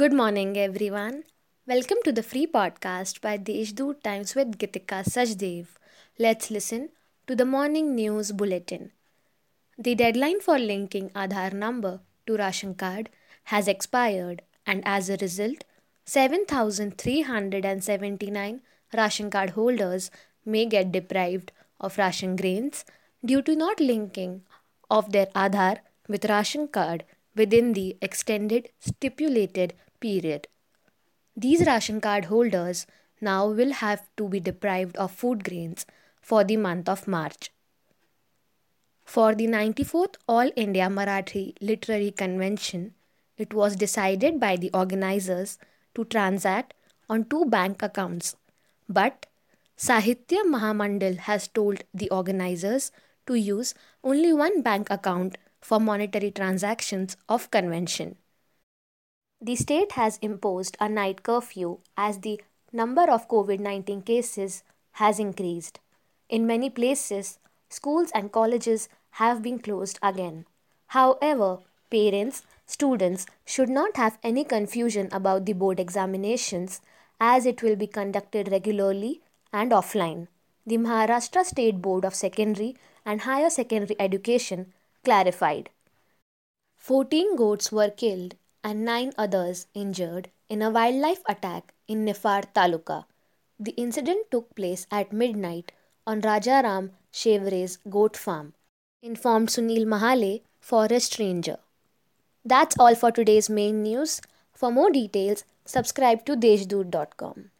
Good morning, everyone. Welcome to the free podcast by Deshdoot Times with Gitika Sajdev. Let's listen to the morning news bulletin. The deadline for linking Aadhaar number to ration card has expired, and as a result, 7,379 ration card holders may get deprived of ration grains due to not linking of their Aadhaar with ration card within the extended stipulated period. These ration card holders now will have to be deprived of food grains for the month of March. For the 94th All India Marathi Literary Convention, it was decided by the organizers to transact on two bank accounts. But Sahitya Mahamandal has told the organizers to use only one bank account for monetary transactions of convention. The state has imposed a night curfew as the number of COVID 19 cases has increased. In many places, schools and colleges have been closed again. However, parents, students should not have any confusion about the board examinations as it will be conducted regularly and offline. The Maharashtra State Board of Secondary and Higher Secondary Education clarified. 14 goats were killed and 9 others injured in a wildlife attack in Nifad Taluka. The incident took place at midnight on Rajaram Chevre's goat farm, informed Sunil Mahale, forest ranger. That's all for today's main news. For more details, subscribe to deshdoot.com.